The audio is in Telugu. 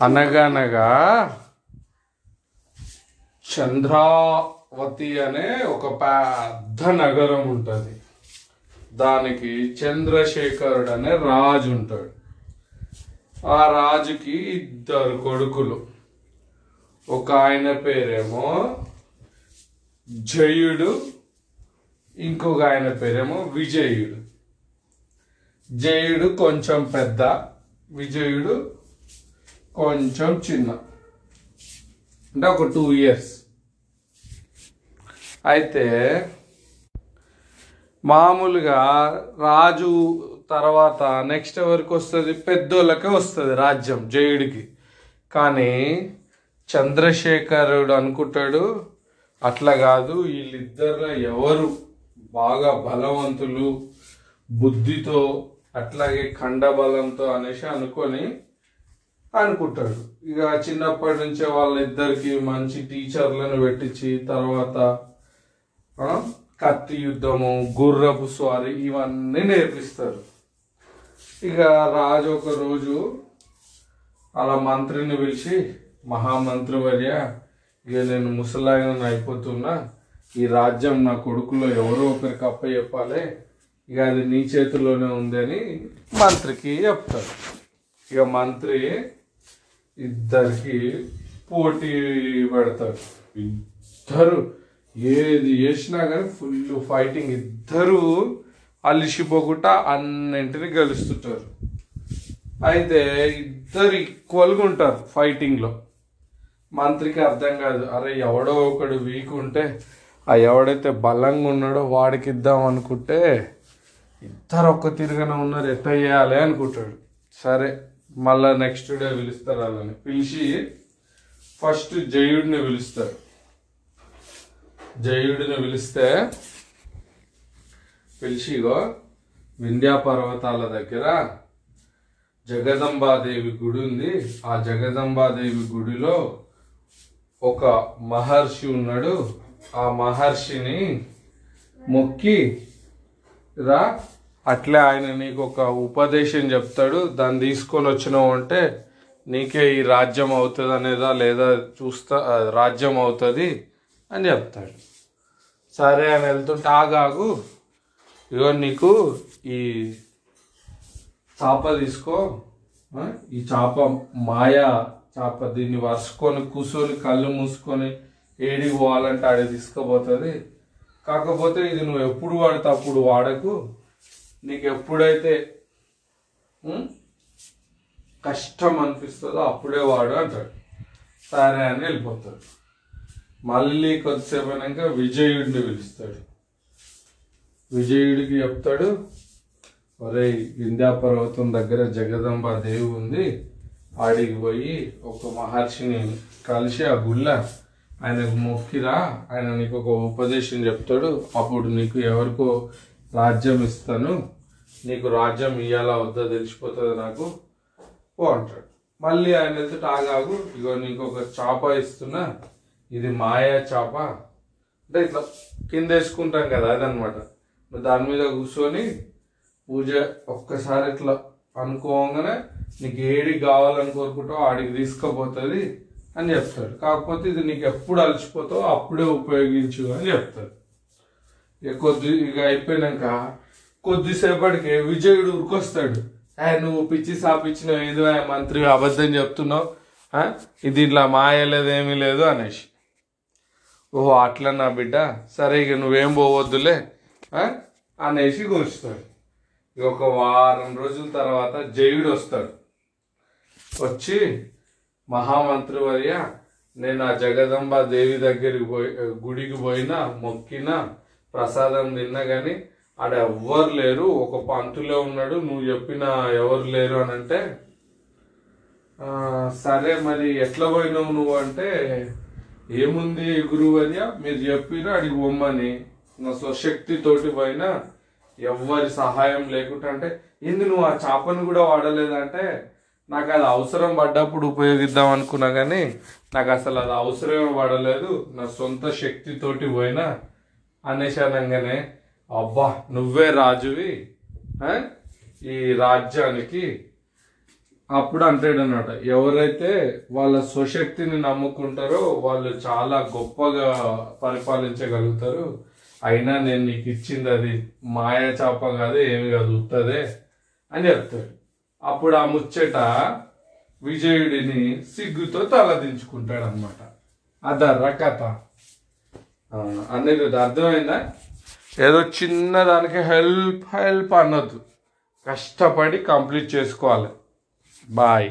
అనగనగా చంద్రావతి అనే ఒక పెద్ద నగరం ఉంటుంది. దానికి చంద్రశేఖరుడు అనే రాజు ఉంటాడు. ఆ రాజుకి ఇద్దరు కొడుకులు. ఒక ఆయన పేరేమో జయుడు ఇంకొక ఆయన పేరేమో విజయుడు. జయుడు కొంచెం పెద్ద విజయుడు కొంచెం చిన్న. అంటే ఒక టూ ఇయర్స్ అయితే మామూలుగా రాజు తర్వాత నెక్స్ట్ ఎవరికి వస్తుంది? పెద్దోళ్ళకే వస్తుంది రాజ్యం జయుడికి. కానీ చంద్రశేఖరుడు అనుకుంటాడు అట్లా కాదు వీళ్ళిద్దరిలో ఎవరు బాగా బలవంతులు బుద్ధితో అట్లాగే ఖండబలంతో అనేసి అనుకొని అనుకుంటాడు ఇక చిన్నప్పటి నుంచే వాళ్ళిద్దరికి మంచి టీచర్లను పెట్టించి తర్వాత కత్తి యుద్ధము గుర్రపు స్వారీ ఇవన్నీ నేర్పిస్తారు. ఇక రాజు ఒక రోజు అలా మంత్రిని పిలిచి మహామంత్రి వర్య ఇక నేను ముసలాయన అయిపోతున్నా. ఈ రాజ్యం నా కొడుకులో ఎవరో ఒకరికి అప్ప చెప్పాలి ఇక అది నీ చేతిలోనే ఉందని మంత్రికి చెప్తారు. ఇక మంత్రి ఇద్దరికి పోటీ పెడతారు ఇద్దరు ఏది చేసినా కానీ ఫుల్ ఫైటింగ్ ఇద్దరు అలిసిపోకుండా అన్నింటిని గెలుస్తుంటారు. అయితే ఇద్దరు ఈక్వల్గా ఉంటారు ఫైటింగ్లో మంత్రికి అర్థం కాదు. అరే ఎవడో ఒకడు వీక్ ఉంటే ఆ ఎవడైతే బలంగా ఉన్నాడో వాడికి ఇద్దాం అనుకుంటే ఇద్దరు ఒక్క తిరగన ఉన్నారు. ఎట్ట చేయాలి అనుకుంటాడు. సరే. మళ్ళా నెక్స్ట్ డే పిలుస్తారు వాళ్ళని. పిలిచి ఫస్ట్ జయుడిని పిలుస్తారు. జయుడిని పిలిస్తే పిలిచి ఇగో వింధ్యా పర్వతాల దగ్గర జగదంబాదేవి గుడి ఉంది. ఆ జగదంబాదేవి గుడిలో ఒక మహర్షి ఉన్నాడు. ఆ మహర్షిని మొక్కి రా అట్లే ఆయన నీకు ఒక ఉపదేశం చెప్తాడు దాన్ని తీసుకొని వచ్చినావు అంటే నీకే ఈ రాజ్యం అవుతుంది అనేదా లేదా చూస్తా రాజ్యం అవుతుంది అని చెప్తాడు. సరే అని వెళ్తుంటే ఆగాగు ఇగో నీకు ఈ చాప తీసుకో ఈ చాప మాయా చాప దీన్ని వరుసుకొని కూర్చొని కళ్ళు మూసుకొని ఏడికి పోవాలంటే ఆడ తీసుకుపోతుంది. కాకపోతే ఇది నువ్వు ఎప్పుడు వాడితే అప్పుడు వాడకు. నీకు ఎప్పుడైతే కష్టం అనిపిస్తుందో అప్పుడే వాడు అంటాడు. సరే అని వెళ్ళిపోతాడు. మళ్ళీ కొద్దిసేపు అయినాక విజయుడిని పిలుస్తాడు. విజయుడికి చెప్తాడు ఒరే వింధ్యా పర్వతం దగ్గర జగదంబ దేవి ఉంది. ఆడికి పోయి ఒక మహర్షిని కలిసి ఆ గుళ్ళ ఆయనకు మొక్కిరా. ఆయన నీకు ఒక ఉపదేశం చెప్తాడు. అప్పుడు నీకు ఎవరికో రాజ్యం ఇస్తాను నీకు రాజ్యం ఇయ్యాలా వద్దా తెలిసిపోతుంది నాకు? ఓ అంటాడు. మళ్ళీ ఆయన వెళ్తే ఆగాగు ఇగో నీకు ఒక చాప ఇస్తున్నా ఇది మాయా చాప. అంటే ఇట్లా కింద వేసుకుంటాం కదా అదనమాట. దాని మీద కూర్చొని పూజ ఒక్కసారి ఇట్లా అనుకోగానే నీకు ఏడి కావాలని కోరుకుంటావు ఆడికి తీసుకుపోతుంది అని చెప్తాడు. కాకపోతే ఇది నీకు ఎప్పుడు అలసిపోతావో అప్పుడే ఉపయోగించు అని చెప్తాడు. ఇక కొద్ది ఇక అయిపోయినాక కొద్దిసేపటికి విజయుడు ఉరికొస్తాడు. "ఏ, నువ్వు పిచ్చి సాపిచ్చిన ఏదో మంత్రి అబద్ధం చెప్తున్నావు? ఇది ఇట్లా మాయ లేదు ఏమీ లేదు అనేసి. ఓహో అట్లా నా బిడ్డ సరే ఇక నువ్వేం పోవద్దులే అనేసి కూర్చుతాడు ఇక ఒక వారం రోజుల తర్వాత జయుడు వస్తాడు. వచ్చి మహామంత్రి వర్య నేను ఆ జగదంబ దేవి దగ్గరికి పోయి గుడికి పోయినా మొక్కినా ప్రసాదం తిన్నా కానీ ఆడ ఎవ్వరు లేరు. ఒక పంతులే ఉన్నాడు. నువ్వు చెప్పిన ఎవరు లేరు అని అంటే సరే మరి ఎట్లా పోయినావు నువ్వు అంటే ఏముంది గురువర్య మీరు చెప్పినా అడిగి బొమ్మని నా స్వశక్తితోటి పోయినా ఎవ్వరి సహాయం లేకుండా అంటే ఏంది నువ్వు ఆ చేపను కూడా వాడలేదంటే నాకు అది అవసరం పడ్డప్పుడు ఉపయోగిద్దాం అనుకున్నా కానీ నాకు అసలు అది అవసరమే పడలేదు. నా సొంత శక్తితోటి పోయినా అనేసి అనగానే అబ్బా నువ్వే రాజువి ఈ రాజ్యానికి అప్పుడు అంటాడు అనమాట ఎవరైతే వాళ్ళ స్వశక్తిని నమ్ముకుంటారో వాళ్ళు చాలా గొప్పగా పరిపాలించగలుగుతారు. అయినా నేను నీకు ఇచ్చింది అది మాయ చాప కాదు ఏమి కాదు ఉత్తదే అని చెప్తాడు. అప్పుడు ఆ ముచ్చట విజయుడిని సిగ్గుతో తలదించుకుంటాడు అనమాట అదర్ర కథ. అనేది అర్థమైందా? ఏదో చిన్న దానికి హెల్ప్ హెల్ప్ అనొద్దు. కష్టపడి కంప్లీట్ చేసుకోవాలి. బాయ్